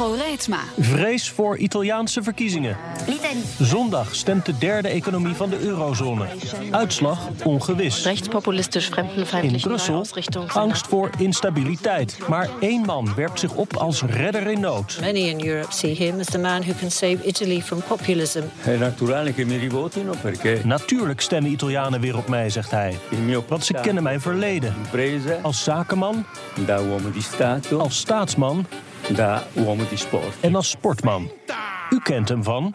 Hugo Reitsma. Vrees voor Italiaanse verkiezingen. Zondag stemt de derde economie van de eurozone. Uitslag ongewis. rechtspopulistisch In Brussel angst voor instabiliteit. Maar één man werpt zich op als redder in nood. Many in Europe see him as the man who can save Italy from populism. Natuurlijk stemmen Italianen weer op mij, zegt hij. Want ze kennen mijn verleden. Als zakenman, als staatsman da uomo di sport. en als sportman. U kent hem van.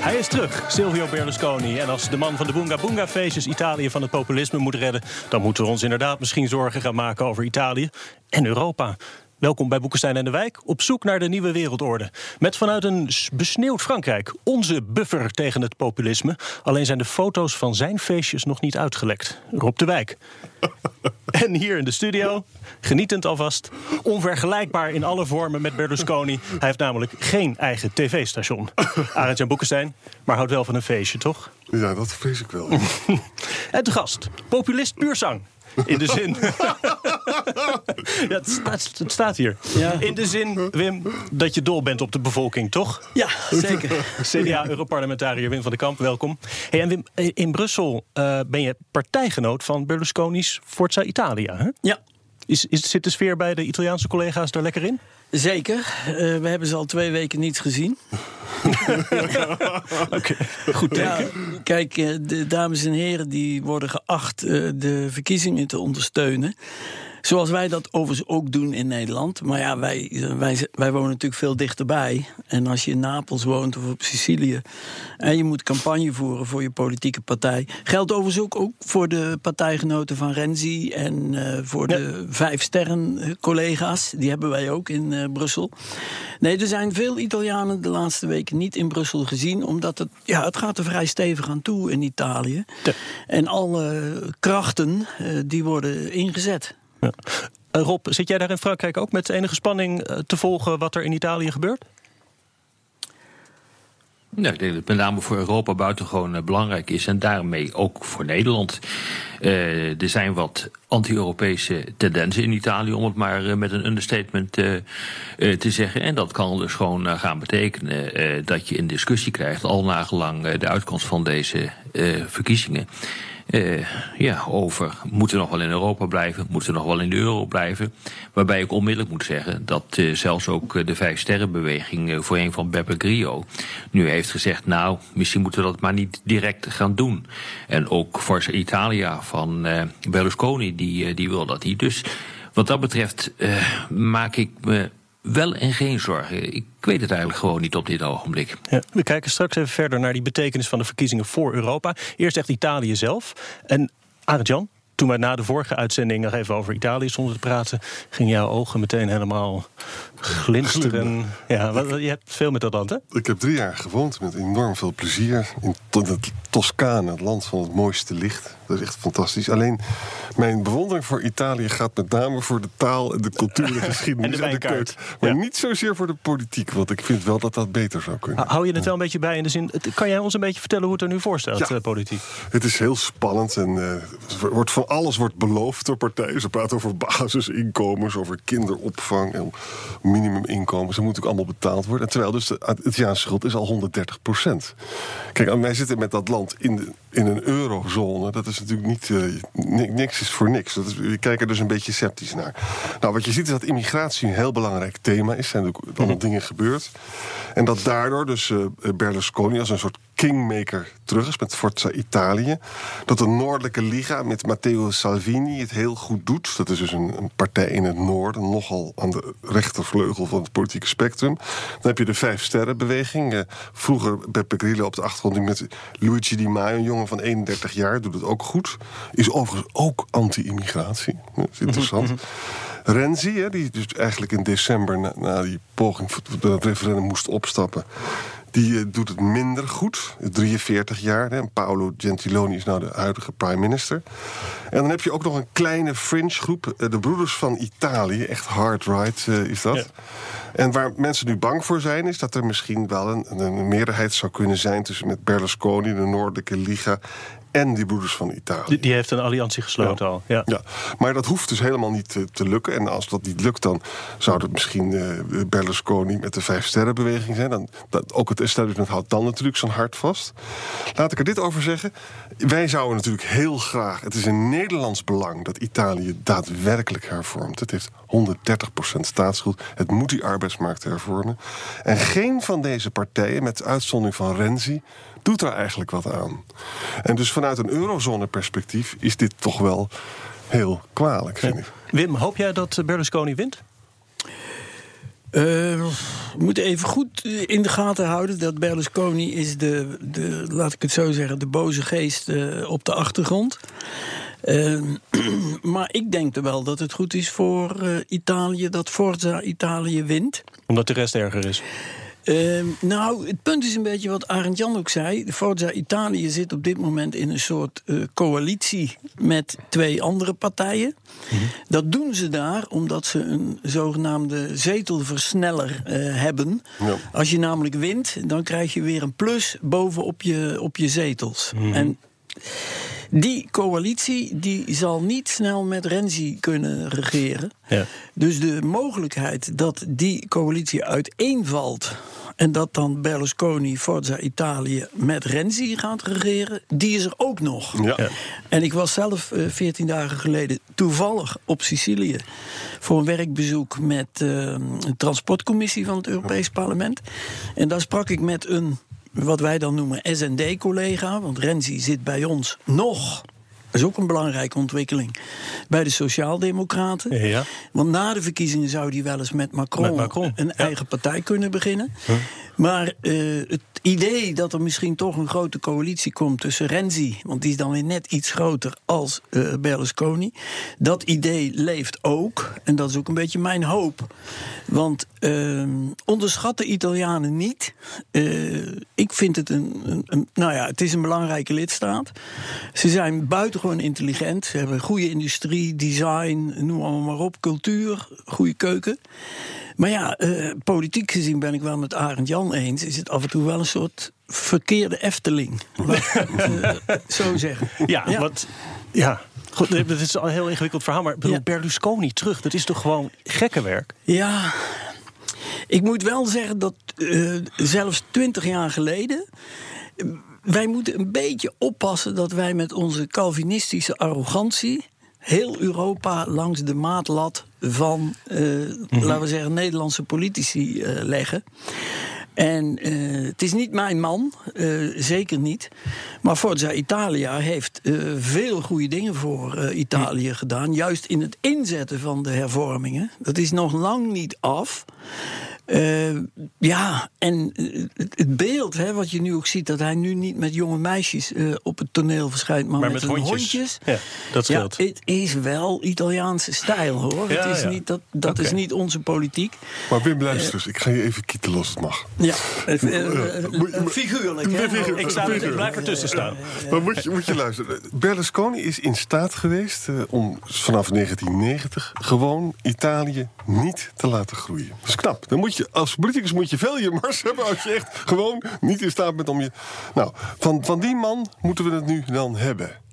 Hij is terug, Silvio Berlusconi. En als de man van de Boonga Boonga feestjes Italië van het populisme moet redden... dan moeten we ons inderdaad misschien zorgen gaan maken over Italië en Europa. Welkom bij Boekenstein en de Wijk, op zoek naar de nieuwe wereldorde. Met vanuit een besneeuwd Frankrijk, onze buffer tegen het populisme. Alleen zijn de foto's van zijn feestjes nog niet uitgelekt. Rob de Wijk. En hier in de studio, genietend alvast, onvergelijkbaar in alle vormen met Berlusconi. Hij heeft namelijk geen eigen tv-station. Arend Jan Boekenstein, maar houdt wel van een feestje, toch? Ja, dat vrees ik wel. En te gast, populist puurzang. In de zin. ja, het, staat, het staat hier. In de zin, Wim, dat je dol bent op de bevolking, toch? Ja, zeker. CDA-Europarlementariër Wim van den Kamp, welkom. Hey, en Wim, in Brussel eh, ben je partijgenoot van Berlusconi's Forza Italia. Hè? Ja, Is, is, zit de sfeer bij de Italiaanse collega's daar lekker in? zeker. Eh, we hebben ze al twee weken niet gezien. Oké, goed. Ja, kijk, eh, de dames en heren die worden geacht de verkiezingen te ondersteunen. Zoals wij dat overigens ook doen in Nederland. Maar ja, wij, wij, wij wonen natuurlijk veel dichterbij. En als je in Napels woont of op Sicilië... en je moet campagne voeren voor je politieke partij... geldt overigens ook, ook voor de partijgenoten van Renzi... en eh, voor Ja. de vijf sterren eh, collega's. Die hebben wij ook in eh, Brussel. Nee, er zijn veel Italianen de laatste weken niet in Brussel gezien... omdat het, ja, het gaat er vrij stevig aan toe in Italië. Ja. En alle krachten eh, die worden ingezet. Eh, Rob, zit jij daar in Frankrijk ook met enige spanning eh, te volgen wat er in Italië gebeurt? Nou, ik denk dat het met name voor Europa buitengewoon eh, belangrijk is en daarmee ook voor Nederland. Er zijn wat anti-Europese tendensen in Italië, om het maar met een understatement te zeggen. En dat kan dus gewoon gaan betekenen dat je een discussie krijgt, al nagelang de uitkomst van deze verkiezingen. Eh, ja, over moeten we nog wel in Europa blijven, moeten we nog wel in de euro blijven. Waarbij ik onmiddellijk moet zeggen dat eh, zelfs ook eh, de Vijf Sterrenbeweging eh, voorheen van Beppe Grillo nu heeft gezegd, nou, misschien moeten we dat maar niet direct gaan doen. En ook Forza Italia van Berlusconi, die, die wil dat niet. Dus wat dat betreft maak ik me wel en geen zorgen. Ik weet het eigenlijk gewoon niet op dit ogenblik. Ja, we kijken straks even verder naar die betekenis van de verkiezingen voor Europa. Eerst echt Italië zelf. En Arend Jan, toen wij na de vorige uitzending nog even over Italië stonden te praten, gingen jouw ogen meteen helemaal glinsteren. Ja, wat- je hebt veel met dat land, hè? Ik heb drie jaar gewoond met enorm veel plezier in Toscane, het land van het mooiste licht. Dat is echt fantastisch. Alleen mijn bewondering voor Italië gaat met name voor de taal en de cultuur, de geschiedenis En de keut. Maar Ja. niet zozeer voor de politiek, want ik vind wel dat dat beter zou kunnen. Hou je het wel een beetje bij in de zin. Kan jij ons een beetje vertellen hoe het er nu voor staat, Ja. eh, politiek? Het is heel spannend en eh, er wordt van alles wordt beloofd door partijen. Ze praten over basisinkomens, over kinderopvang en minimuminkomens. Dat moet ook allemaal betaald worden. En terwijl dus de Italiaanse schuld is al 130 procent. Kijk, en wij zitten met dat land in, de, in een eurozone. Dat is natuurlijk niet... eh, ni- niks is voor niks. Dat is, we kijken er dus een beetje sceptisch naar. Nou, wat je ziet is dat immigratie een heel belangrijk thema is. Er zijn ook allemaal dingen gebeurd. En dat daardoor dus eh, Berlusconi als een soort kingmaker terug is met Forza Italië. Dat de Noordelijke Liga met Matteo Salvini het heel goed doet. Dat is dus een, een partij in het noorden, nogal aan de rechtervleugel van het politieke spectrum. Dan heb je de Vijf Sterrenbeweging. Eh, vroeger Beppe Grillo op de achtergrond met Luigi Di Maio, een jongen van 31 jaar, doet het ook goed. Is overigens ook anti-immigratie. Dat is interessant. Renzi, hè, die dus eigenlijk in december na, na die poging voor het referendum moest opstappen. Die eh, doet het minder goed, 43 jaar. Hè. Paolo Gentiloni is nou de huidige prime minister. En dan heb je ook nog een kleine fringe groep, eh, de Broeders van Italië. Echt hard-right eh, is dat. En waar mensen nu bang voor zijn, is dat er misschien wel een, een meerderheid zou kunnen zijn tussen met Berlusconi, de Noordelijke Liga en die broeders van Italië. Die, die heeft een alliantie gesloten al. Ja. Ja, maar dat hoeft dus helemaal niet te, te lukken. En als dat niet lukt, dan zou het misschien eh, Berlusconi met de Vijf Sterrenbeweging zijn. Dan, dat, ook het establishment houdt dan natuurlijk zijn hart vast. Laat ik er dit over zeggen. Wij zouden natuurlijk heel graag... Het is in Nederlands belang dat Italië daadwerkelijk hervormt. Het heeft 130% staatsschuld. Het moet die arbeidsmarkt hervormen. En geen van deze partijen, met uitzondering van Renzi doet er eigenlijk wat aan. En dus vanuit een eurozone-perspectief is dit toch wel heel kwalijk, vind ik. Wim, hoop jij dat Berlusconi wint? Eh, we moeten even goed in de gaten houden dat Berlusconi is de, de laat ik het zo zeggen, de boze geest eh, op de achtergrond. Maar ik denk er wel dat het goed is voor Italië dat Forza Italië wint. Omdat de rest erger is. Uh, nou, het punt is een beetje wat Arend Jan ook zei. De Forza Italië zit op dit moment in een soort uh, coalitie met twee andere partijen. Mm -hmm. Dat doen ze daar omdat ze een zogenaamde zetelversneller uh, hebben. Ja. Als je namelijk wint, dan krijg je weer een plus bovenop je, op je zetels. Mm -hmm. En die coalitie die zal niet snel met Renzi kunnen regeren. Ja. Dus de mogelijkheid dat die coalitie uiteenvalt en dat dan Berlusconi, Forza Italië met Renzi gaat regeren, die is er ook nog. Ja. Ja. En ik was zelf veertien uh, dagen geleden toevallig op Sicilië voor een werkbezoek met uh, een transportcommissie van het Europees Parlement. En daar sprak ik met een wat wij dan noemen SND-collega. Want Renzi zit bij ons nog. Dat is ook een belangrijke ontwikkeling. Bij de Sociaaldemocraten. Ja. Want na de verkiezingen zou hij wel eens met Macron, met Macron. een ja. eigen partij kunnen beginnen. Huh? Maar uh, het idee dat er misschien toch een grote coalitie komt tussen Renzi, want die is dan weer net iets groter als uh, Berlusconi. Dat idee leeft ook. En dat is ook een beetje mijn hoop. Want uh, onderschat de Italianen niet. Uh, ik vind het een, een, een, Nou ja, het is een belangrijke lidstaat. Ze zijn buitengewoon intelligent. Ze hebben goede industrie, design, noem allemaal maar op, cultuur, goede keuken. Maar ja, uh, politiek gezien ben ik wel met Arend Jan eens. Is het af en toe wel een soort verkeerde Efteling. uh, zo zeggen. Ja, ja. wat. Ja. Goed, dat is al een heel ingewikkeld verhaal. Maar bedoel, ja. Berlusconi terug, dat is toch gewoon gekkenwerk? Ja. Ik moet wel zeggen dat uh, zelfs twintig jaar geleden. Wij moeten een beetje oppassen dat wij met onze Calvinistische arrogantie heel Europa langs de maatlat van, uh, mm -hmm. laten we zeggen, Nederlandse politici uh, leggen. En uh, het is niet mijn man, zeker niet. Maar Forza Italia heeft veel goede dingen voor Italië gedaan. Juist in het inzetten van de hervormingen. Dat is nog lang niet af. Uh, ja, en het beeld hè, wat je nu ook ziet... dat hij nu niet met jonge meisjes uh, op het toneel verschijnt... maar, maar met, met hondjes. hondjes. Ja, dat scheelt. Ja, het is wel Italiaanse stijl, hoor. Ja, het is ja. niet, dat dat okay. is niet onze politiek. Maar Wim, luister eens. Uh, ik ga je even kieten los, het mag. Ja, figuurlijk. Ik, sta, ik blijf ertussen staan. Maar moet je, moet je luisteren. Berlusconi is in staat geweest... om vanaf 1990 gewoon Italië niet te laten groeien. Dat is knap. Dan moet je, als politicus moet je veel je mars hebben... als je echt gewoon niet in staat bent om je... Nou, van, van die man moeten we het nu dan hebben.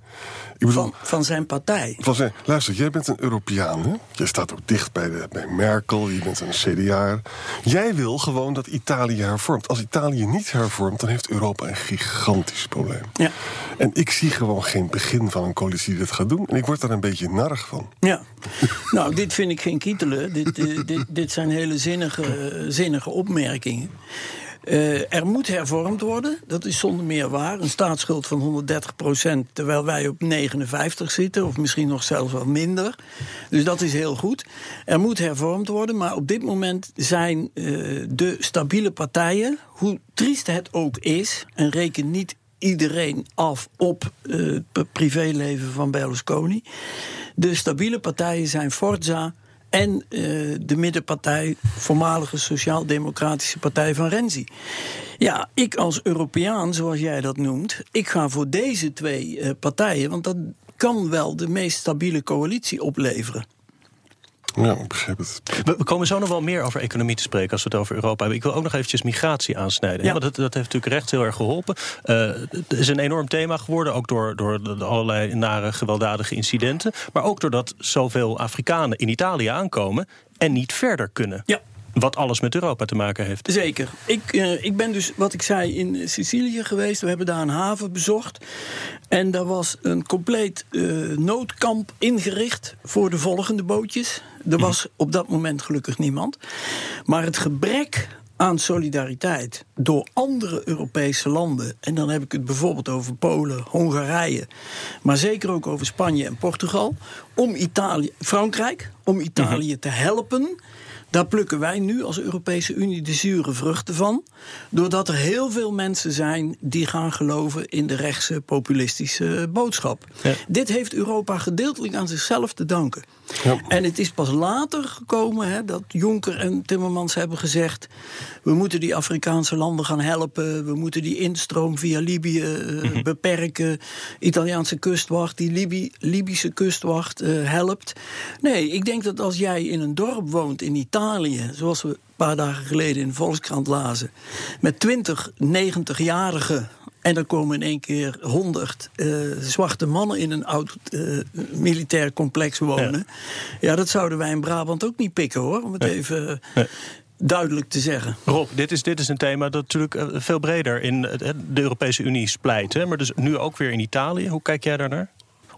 Bedoel, van, van, zijn partij. Van zijn, luister, jij bent een Europeaan. Hè? Je staat ook dicht bij, de, bij Merkel. Je bent een CDA. Jij wil gewoon dat Italië hervormt. Als Italië niet hervormt, dan heeft Europa een gigantisch probleem. Ja. En ik zie gewoon geen begin van een coalitie die dat gaat doen. En ik word daar een beetje narig van. Ja. nou, dit vind ik geen kietelen. dit, uh, dit, dit zijn hele zinnige, zinnige opmerkingen. Eh, er moet hervormd worden, dat is zonder meer waar. Een staatsschuld van 130 procent, terwijl wij op 59 zitten, of misschien nog zelfs wel minder. Dus dat is heel goed. Er moet hervormd worden, maar op dit moment zijn eh, de stabiele partijen, hoe triest het ook is, en reken niet iedereen af op eh, het privéleven van Berlusconi. De stabiele partijen zijn Forza en eh, de middenpartij, voormalige Sociaal-Democratische Partij van Renzi. Ja, ik als Europeaan, zoals jij dat noemt, ik ga voor deze twee eh, partijen, want dat kan wel de meest stabiele coalitie opleveren. Ja, ik begrijp het. We, we komen zo nog wel meer over economie te spreken als we het over Europa hebben. Ik wil ook nog eventjes migratie aansnijden. Ja. Want dat, dat heeft natuurlijk recht heel erg geholpen. Eh, het is een enorm thema geworden, ook door, door de, allerlei nare gewelddadige incidenten. Maar ook doordat zoveel Afrikanen in Italië aankomen en niet verder kunnen. Ja. Wat alles met Europa te maken heeft. Zeker. Ik, eh, ik ben dus, wat ik zei, in Sicilië geweest. We hebben daar een haven bezocht. En daar was een compleet eh, noodkamp ingericht voor de volgende bootjes. Er was op dat moment gelukkig niemand. Maar het gebrek aan solidariteit door andere Europese landen, en dan heb ik het bijvoorbeeld over Polen, Hongarije, maar zeker ook over Spanje en Portugal, om Italië, Frankrijk, om Italië te helpen. Daar plukken wij nu als Europese Unie de zure vruchten van. Doordat er heel veel mensen zijn die gaan geloven in de rechtse populistische boodschap. Ja. Dit heeft Europa gedeeltelijk aan zichzelf te danken. En het is pas later gekomen hè, dat Juncker en Timmermans hebben gezegd: we moeten die Afrikaanse landen gaan helpen, we moeten die instroom via Libië eh, beperken. Italiaanse kustwacht, die Libi Libische kustwacht eh, helpt. Nee, ik denk dat als jij in een dorp woont in Italië, zoals we een paar dagen geleden in de Volkskrant lazen, met 20 90-jarigen. En er komen in één keer honderd eh, zwarte mannen in een oud eh, militair complex wonen. Ja. dat zouden wij in Brabant ook niet pikken hoor, om het even eh, duidelijk te zeggen. Rob, dit is, dit is een thema dat natuurlijk veel breder in de Europese Unie splijt. Hè? Maar dus nu ook weer in Italië. Hoe kijk jij daarnaar?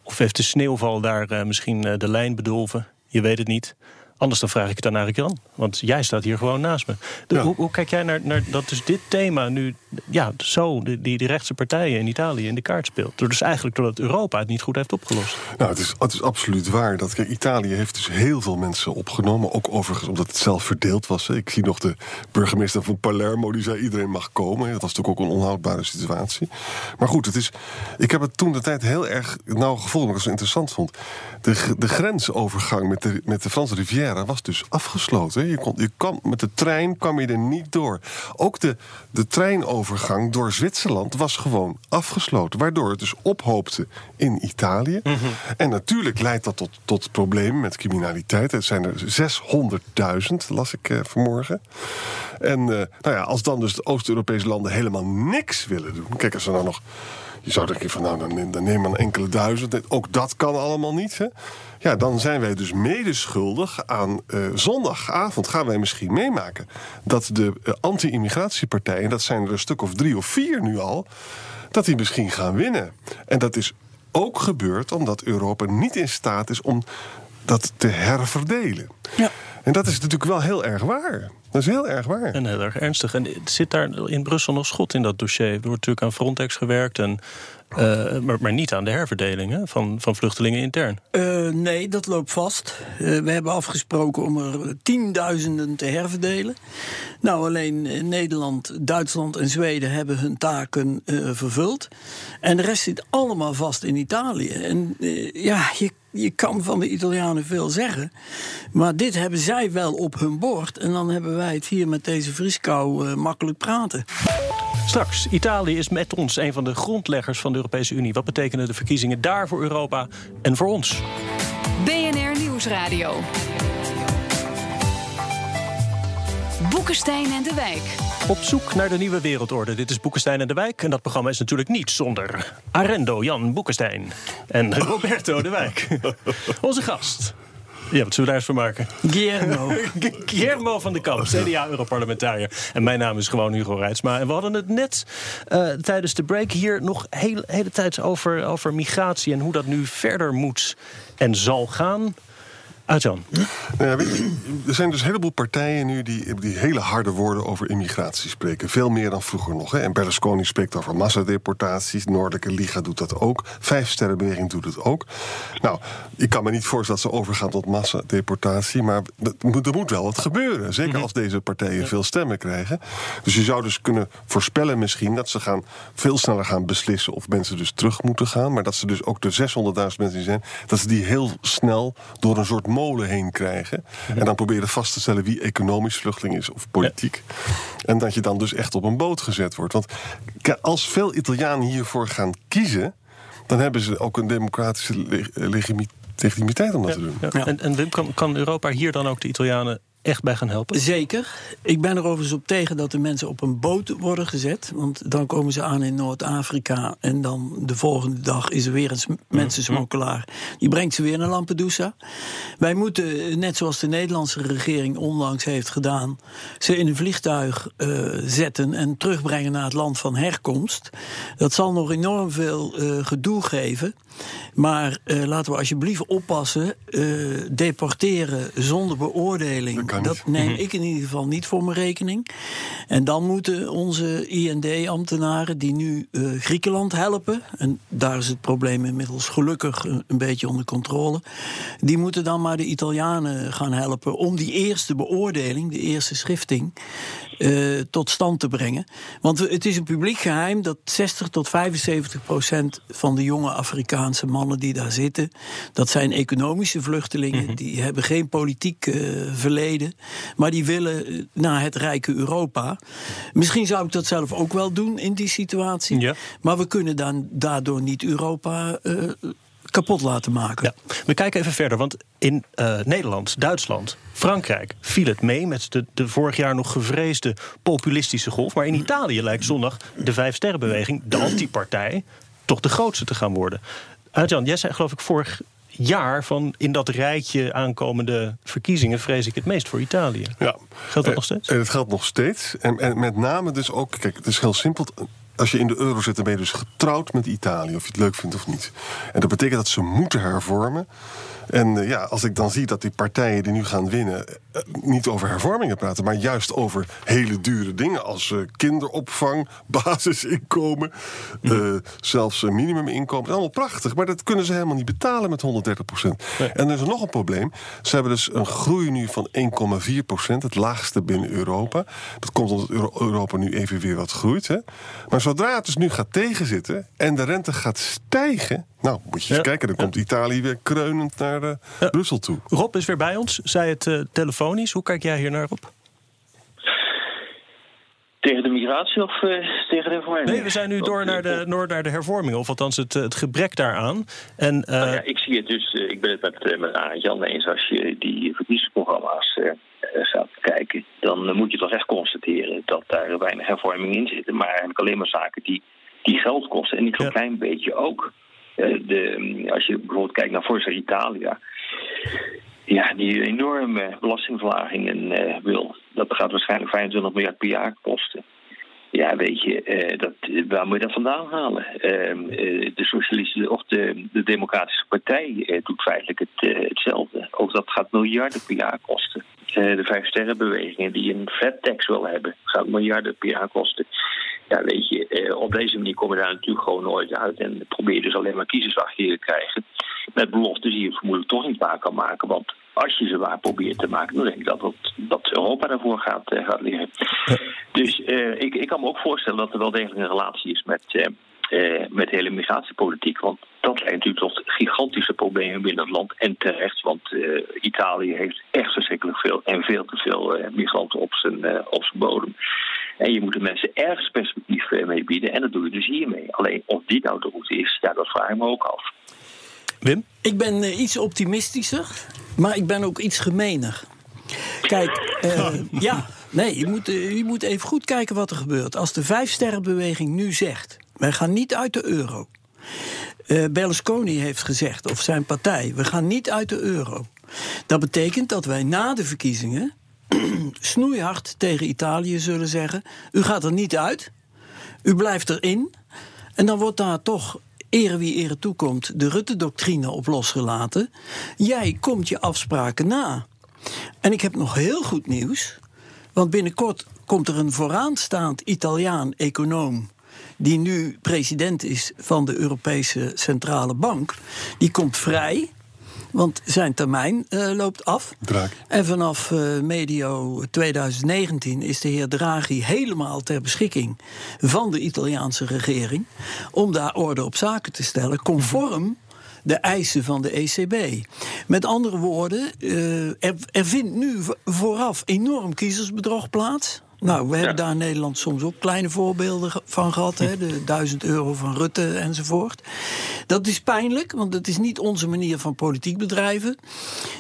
Of heeft de sneeuwval daar misschien de lijn bedolven? Je weet het niet. Anders dan vraag ik het dan naar Jan. Want jij staat hier gewoon naast me. De- Ja. hoe, hoe kijk jij naar, naar dat dus dit thema nu ja, zo die, die, die rechtse partijen in Italië in de kaart speelt? Door dus eigenlijk doordat Europa het niet goed heeft opgelost. Nou, het is, het is absoluut waar. Dat, kijk, Italië heeft dus heel veel mensen opgenomen. Ook overigens omdat het zelf verdeeld was. hè. Ik zie nog de burgemeester van Palermo, die zei iedereen mag komen. Dat was natuurlijk ook een onhoudbare situatie. Maar goed, het is, ik heb het toen de tijd heel erg nauw gevolgd, omdat ik het zo interessant vond. De, de grensovergang met de, met de Franse Was dus afgesloten. Je kon, je kan, met de trein kwam je er niet door. Ook de, de treinovergang door Zwitserland was gewoon afgesloten. Waardoor het dus ophoopte in Italië. En natuurlijk leidt dat tot, tot problemen met criminaliteit. Het zijn er 600.000, las ik eh, vanmorgen. En eh, nou ja, als dan dus de Oost-Europese landen helemaal niks willen doen. Kijk, als er nou nog. Je zou denken van nou, dan neem, dan neem maar enkele duizend. Ook dat kan allemaal niet. Hè? Ja, dan zijn wij dus medeschuldig aan eh, zondagavond gaan wij misschien meemaken dat de eh, anti-immigratiepartijen, dat zijn er een stuk of drie of vier nu al, dat die misschien gaan winnen. En dat is ook gebeurd omdat Europa niet in staat is om dat te herverdelen. Ja. En dat is natuurlijk wel heel erg waar. Dat is heel erg waar. En heel erg ernstig. En zit daar in Brussel nog schot in dat dossier? Er wordt natuurlijk aan Frontex gewerkt, en, eh, maar, maar niet aan de herverdeling hè, van, van vluchtelingen intern. Eh, nee, dat loopt vast. Eh, we hebben afgesproken om er tienduizenden te herverdelen. Nou, alleen Nederland, Duitsland en Zweden hebben hun taken eh, vervuld. En de rest zit allemaal vast in Italië. En ja, je, je kan van de Italianen veel zeggen. Maar dit hebben zij wel op hun bord. En dan hebben wij het hier met deze vrieskou eh, makkelijk praten. Straks, Italië is met ons een van de grondleggers van de Europese Unie. Wat betekenen de verkiezingen daar voor Europa en voor ons? BNR Nieuwsradio. Boekenstein en de Wijk. Op zoek naar de nieuwe wereldorde. Dit is Boekenstein en de Wijk. En dat programma is natuurlijk niet zonder Arendo Jan Boekenstein en Roberto de Wijk. Onze gast. Ja, wat zullen we daar eens van maken? Guillermo. Guillermo van de Kamp, CDA-europarlementariër. En mijn naam is gewoon Hugo Reitsma. En we hadden het net eh, tijdens de break hier nog heel hele tijd over, over migratie... en hoe dat nu verder moet en zal gaan. Uit-Jan. Nou ja, weet je, er zijn dus een heleboel partijen nu die, die hele harde woorden over immigratie spreken. Veel meer dan vroeger nog. Hè. En Berlusconi spreekt over massadeportaties. De Noordelijke Liga doet dat ook. Vijfsterrenbeweging doet het ook. Nou, ik kan me niet voorstellen dat ze overgaan tot massadeportatie. Maar dat moet- er moet wel wat gebeuren. Zeker als deze partijen veel stemmen krijgen. Dus je zou dus kunnen voorspellen misschien dat ze gaan veel sneller gaan beslissen of mensen dus terug moeten gaan. Maar dat ze dus ook de 600.000 mensen die zijn, dat ze die heel snel door een soort molen heen krijgen. En dan proberen vast te stellen wie economisch vluchteling is of politiek. En dat je dan dus echt op een boot gezet wordt. Want als veel Italianen hiervoor gaan kiezen, dan hebben ze ook een democratische legitimiteit om dat te doen. Ja. Ja. En, en Wim, kan, kan Europa hier dan ook de Italianen echt bij gaan helpen? Zeker. Ik ben er overigens op tegen dat de mensen op een boot worden gezet. Want dan komen ze aan in Noord-Afrika. En dan de volgende dag is er weer een sm- mensensmokkelaar. Die brengt ze weer naar Lampedusa. Wij moeten, net zoals de Nederlandse regering onlangs heeft gedaan. ze in een vliegtuig eh, zetten en terugbrengen naar het land van herkomst. Dat zal nog enorm veel eh, gedoe geven. Maar eh, laten we alsjeblieft oppassen. eh, deporteren zonder beoordeling. Dat kan Dat niet. neem ik in ieder geval niet voor mijn rekening. En dan moeten onze IND-ambtenaren die nu eh, Griekenland helpen. En daar is het probleem inmiddels gelukkig een, een beetje onder controle. Die moeten dan maar de Italianen gaan helpen om die eerste beoordeling, de eerste schifting. Eh, tot stand te brengen. Want het is een publiek geheim dat 60 tot 75 procent van de jonge Afrikaanse mannen die daar zitten, dat zijn economische vluchtelingen. Die hebben geen politiek eh, verleden, maar die willen eh, naar het rijke Europa. Misschien zou ik dat zelf ook wel doen in die situatie. Ja. Maar we kunnen dan daardoor niet Europa kapot laten maken. Ja, we kijken even verder, want in eh, Nederland, Duitsland, Frankrijk viel het mee met de, de vorig jaar nog gevreesde populistische golf. Maar in Italië lijkt zondag de Vijfsterrenbeweging, de antipartij, toch de grootste te gaan worden. Uit-Jan, jij zei geloof ik vorig jaar van in dat rijtje aankomende verkiezingen vrees ik het meest voor Italië. Ja. Geldt dat Eh, nog steeds? En het geldt nog steeds. En, en met name dus ook, kijk, het is heel simpel. Als je in de euro zit, dan ben je dus getrouwd met Italië, of je het leuk vindt of niet. En dat betekent dat ze moeten hervormen. En eh, ja, als ik dan zie dat die partijen die nu gaan winnen. eh, niet over hervormingen praten, maar juist over hele dure dingen. als eh, kinderopvang, basisinkomen, eh, zelfs minimuminkomen. Allemaal prachtig, maar dat kunnen ze helemaal niet betalen met 130 procent. En er is nog een probleem. Ze hebben dus een groei nu van 1,4 procent, het laagste binnen Europa. Dat komt omdat Euro- Europa nu even weer wat groeit. Hè? Maar zodra het dus nu gaat tegenzitten en de rente gaat stijgen. Nou, moet je eens Ja. kijken, dan komt Italië weer kreunend naar eh, Ja. Brussel toe. Rob is weer bij ons, zei het eh, telefonisch. Hoe kijk jij hier naar op? Tegen de migratie of eh, tegen de hervorming? Nee, we zijn nu door naar de, door naar de hervormingen, of althans het, het gebrek daaraan. En eh, Nou ja, ik zie het dus, ik ben het met, eh, met Arend Jan eens. Als je die verkiezingsprogramma's te kijken, dan moet je toch echt constateren dat daar weinig hervorming in zitten. Maar eigenlijk alleen maar zaken die, die geld kosten. En niet zo'n Ja. klein beetje ook. Eh, de, als je bijvoorbeeld kijkt naar Forza Italia. Ja, die enorme belastingverlagingen eh, wil. Dat gaat waarschijnlijk 25 miljard per jaar kosten. Ja, weet je, eh, dat, waar moet je dat vandaan halen? Ehm, eh, de Socialistische of de, de Democratische Partij doet feitelijk het, hetzelfde. Ook dat gaat miljarden per jaar kosten. De Vijf Sterrenbewegingen die een tax wil hebben, gaat miljarden per jaar kosten. Ja, weet je, eh, op deze manier kom je daar natuurlijk gewoon nooit uit. En probeer je dus alleen maar kiezers te krijgen. Met beloftes die je vermoedelijk toch niet waar kan maken. Want als je ze waar probeert te maken, dan denk ik dat, dat, Europa daarvoor gaat, eh, gaat liggen. Dus eh, ik, ik kan me ook voorstellen dat er wel degelijk een relatie is met, eh, met de hele migratiepolitiek. Want dat leidt natuurlijk tot gigantische problemen binnen het land. En terecht, want Italië heeft echt verschrikkelijk veel en veel te veel migranten op zijn, op zijn bodem. En je moet de mensen ergens perspectief mee bieden. En dat doe je dus hiermee. Alleen of die nou de route is, ja, dat vraag ik me ook af. Wim? Ik ben eh, iets optimistischer, maar ik ben ook iets gemener. Kijk, eh, ja, nee, je moet, eh, je moet even goed kijken wat er gebeurt. Als de Vijfsterrenbeweging nu zegt: wij gaan niet uit de euro. Eh, Berlusconi heeft gezegd, of zijn partij, we gaan niet uit de euro. Dat betekent dat wij na de verkiezingen snoeihard tegen Italië zullen zeggen: u gaat er niet uit, u blijft erin. En dan wordt daar toch ere wie ere toekomt, de Rutte-doctrine op losgelaten. Jij komt je afspraken na. En ik heb nog heel goed nieuws. Want binnenkort komt er een vooraanstaand Italiaan econoom. die nu president is van de Europese Centrale Bank. Die komt vrij. Want zijn termijn eh, loopt af. En vanaf eh, medio 2019 is de heer Draghi helemaal ter beschikking van de Italiaanse regering. om daar orde op zaken te stellen, conform de eisen van de ECB. Met andere woorden, eh, er, vindt nu vo- vooraf enorm kiezersbedrog plaats. Nou, we hebben daar in Nederland soms ook kleine voorbeelden van gehad. Hè, de 1000 euro van Rutte enzovoort. Dat is pijnlijk, want het is niet onze manier van politiek bedrijven.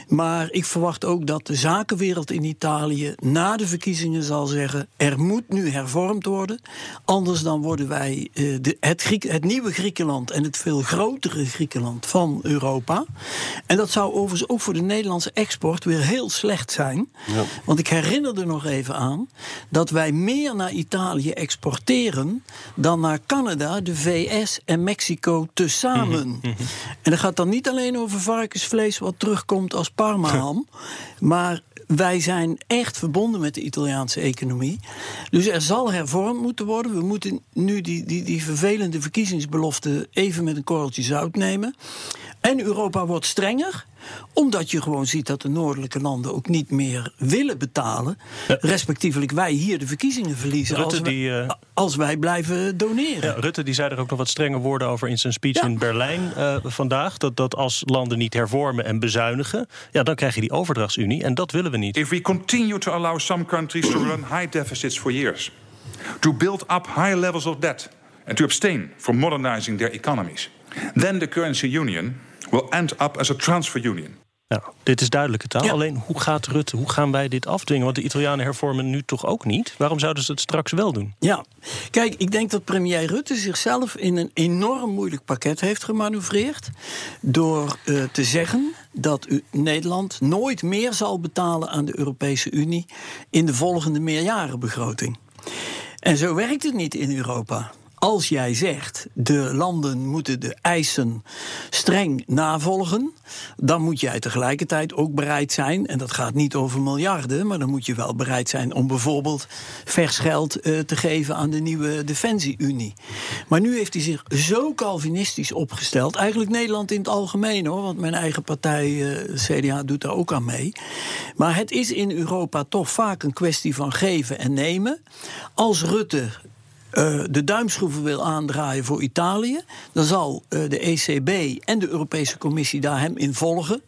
Maar ik verwacht ook dat de zakenwereld in Italië na de verkiezingen zal zeggen: er moet nu hervormd worden. Anders dan worden wij eh, de, het, Griek, het nieuwe Griekenland en het veel grotere Griekenland van Europa. En dat zou overigens ook voor de Nederlandse export weer heel slecht zijn. Want ik herinner er nog even aan dat wij meer naar Italië exporteren dan naar Canada, de VS en Mexico tezamen. En dat gaat dan niet alleen over varkensvlees wat terugkomt als parmaham, maar wij zijn echt verbonden met de Italiaanse economie. Dus er zal hervormd moeten worden. We moeten nu die, die, die vervelende verkiezingsbelofte even met een korreltje zout nemen. En Europa wordt strenger omdat je gewoon ziet dat de noordelijke landen ook niet meer willen betalen. Respectievelijk wij hier de verkiezingen verliezen Rutte als, wij, die, eh, als wij blijven doneren. Ja, Rutte die zei er ook nog wat strenge woorden over in zijn speech Ja. in Berlijn eh, vandaag. Dat, dat als landen niet hervormen en bezuinigen, ja, dan krijg je die overdrachtsunie. En dat willen we niet. If we continue to allow some countries to run high deficits for years, to build up high levels of debt, and to abstain from modernizing their economies, then the currency union will end up as a transfer union. Nou, dit is duidelijke taal. Ja. Alleen hoe gaat Rutte, hoe gaan wij dit afdwingen? Want de Italianen hervormen nu toch ook niet? Waarom zouden ze het straks wel doen? Ja, kijk, ik denk dat premier Rutte zichzelf in een enorm moeilijk pakket heeft gemanoeuvreerd. Door eh, te zeggen dat u, Nederland nooit meer zal betalen aan de Europese Unie in de volgende meerjarenbegroting. En zo werkt het niet in Europa. Als jij zegt, de landen moeten de eisen streng navolgen, dan moet jij tegelijkertijd ook bereid zijn, en dat gaat niet over miljarden, maar dan moet je wel bereid zijn om bijvoorbeeld vers geld eh, te geven aan de nieuwe Defensie-Unie. Maar nu heeft hij zich zo Calvinistisch opgesteld, eigenlijk Nederland in het algemeen hoor, want mijn eigen partij, eh, CDA, doet daar ook aan mee. Maar het is in Europa toch vaak een kwestie van geven en nemen. Als Rutte eh, de duimschroeven wil aandraaien voor Italië, dan zal eh, de ECB en de Europese Commissie daar hem in volgen.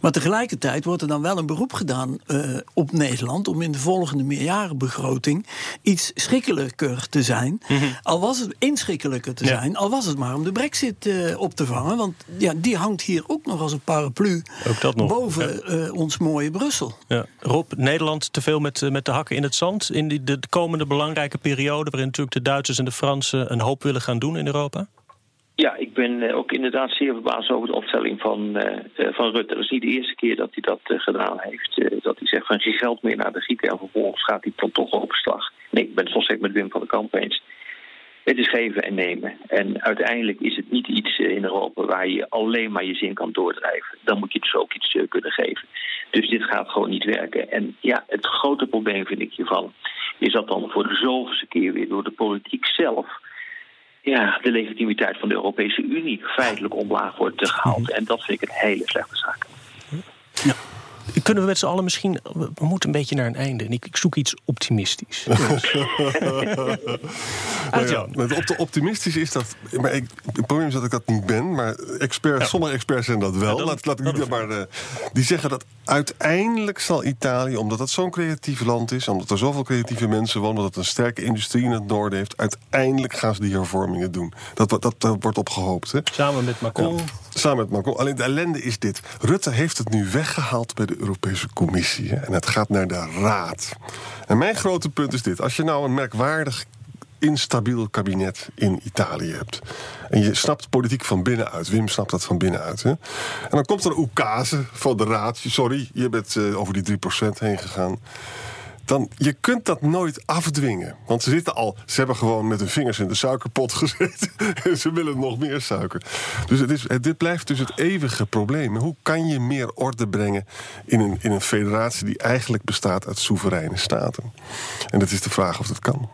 Maar tegelijkertijd wordt er dan wel een beroep gedaan eh, op Nederland om in de volgende meerjarenbegroting iets schikkelijker te zijn. Al was het inschikkelijker te Ja. zijn, al was het maar om de brexit op te vangen. Want ja, die hangt hier ook nog als een paraplu Ook dat nog. boven ons mooie Brussel. Ja. Rob, Nederland te veel met, met de hakken in het zand in die, de komende belangrijke periode, waarin natuurlijk de Duitsers en de Fransen een hoop willen gaan doen in Europa? Ja, ik ben eh, ook inderdaad zeer verbaasd over de opstelling van, eh, eh, van Rutte. Dat is niet de eerste keer dat hij dat gedaan heeft. Dat hij zegt van geen geld meer naar de Grieken en vervolgens gaat hij dan toch op slag. Nee, ik ben het volstrekt met Wim van der Kamp eens. Het is geven en nemen. En uiteindelijk is het niet iets eh, in Europa waar je alleen maar je zin kan doordrijven. Dan moet je dus ook iets eh, kunnen geven. Dus dit gaat gewoon niet werken. En ja, het grote probleem vind ik hiervan is dat dan voor de zoveelste keer weer door de politiek zelf ja, de legitimiteit van de Europese Unie feitelijk omlaag wordt eh, gehaald. En dat vind ik een hele slechte zaak. Kunnen we met z'n allen misschien. We we moeten een beetje naar een einde. En ik, ik zoek iets optimistisch. Nou ja, op- optimistisch is dat. Maar ik, het probleem is dat ik dat niet ben. Maar experts, sommige experts zijn dat wel. laat, laat ik niet maar. eh, die zeggen dat uiteindelijk zal Italië, omdat het zo'n creatief land is, omdat er zoveel creatieve mensen wonen, omdat het een sterke industrie in het noorden heeft, uiteindelijk gaan ze die hervormingen doen. Dat, wordt- dat, dat wordt opgehoopt. Hè? Samen met Macron. Alleen de ellende is dit. Rutte heeft het nu weggehaald bij de Europese Commissie. En het gaat naar de Raad. En mijn grote punt is dit. Als je nou een merkwaardig instabiel kabinet in Italië hebt. En je snapt politiek van binnenuit. Wim snapt dat van binnenuit. Hè? En dan komt er een oekase van de Raad. Sorry, je bent eh, over die 3% heen gegaan. Dan je kunt dat nooit afdwingen. Want ze zitten al, ze hebben gewoon met hun vingers in de suikerpot gezeten. en ze willen nog meer suiker. Dus het is, dit blijft dus het eeuwige probleem. Hoe kan je meer orde brengen in een, in een federatie die eigenlijk bestaat uit soevereine staten? En dat is de vraag of dat kan.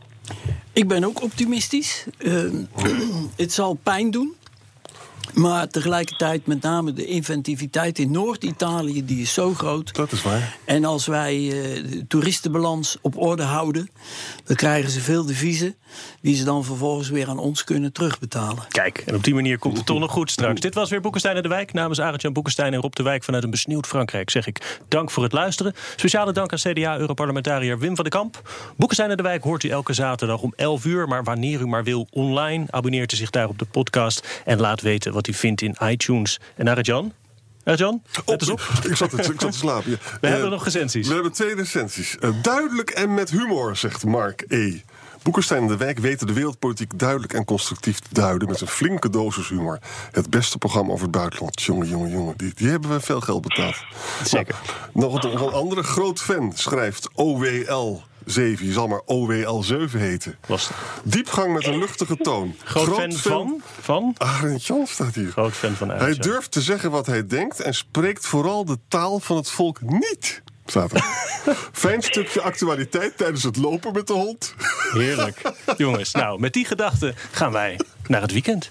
Ik ben ook optimistisch. Uh, het zal pijn doen. Maar tegelijkertijd met name de inventiviteit in Noord-Italië, die is zo groot. Dat is waar. En als wij uh, de toeristenbalans op orde houden, dan krijgen ze veel deviezen die ze dan vervolgens weer aan ons kunnen terugbetalen. Kijk, en op die manier komt het toch nog goed straks. Dit was weer Boekenstein en de Wijk. Namens Arend-Jan Boekenstein en Rob de Wijk vanuit een besneeuwd Frankrijk zeg ik dank voor het luisteren. Speciale dank aan CDA-Europarlementariër Wim van de Kamp. Boekenstein en de Wijk hoort u elke zaterdag om 11 uur, maar wanneer u maar wil online. Abonneert u zich daar op de podcast en laat weten wat u vindt in iTunes. En Arend-Jan? Jan, let eens op. Ik zat, ik zat te slapen. Ja. We uh, hebben nog recensies. We hebben twee recensies. Uh, duidelijk en met humor, zegt Mark E. Boekenstein en de Wijk weten de wereldpolitiek duidelijk en constructief te duiden met een flinke dosis humor. Het beste programma over het buitenland. Jongen, jongen, jongen. Die, die hebben we veel geld betaald. Zeker. Nou, nog, een, nog een andere groot fan schrijft OWL. 7. Je zal maar OWL 7 heten. Lastig. Diepgang met een luchtige toon. Groot, Groot fan, fan, van? van? Arend Jan staat hier. Groot fan van Arend Hij durft te zeggen wat hij denkt en spreekt vooral de taal van het volk niet. Staat er. Fijn stukje actualiteit tijdens het lopen met de hond. Heerlijk. Jongens, nou, met die gedachten gaan wij naar het weekend.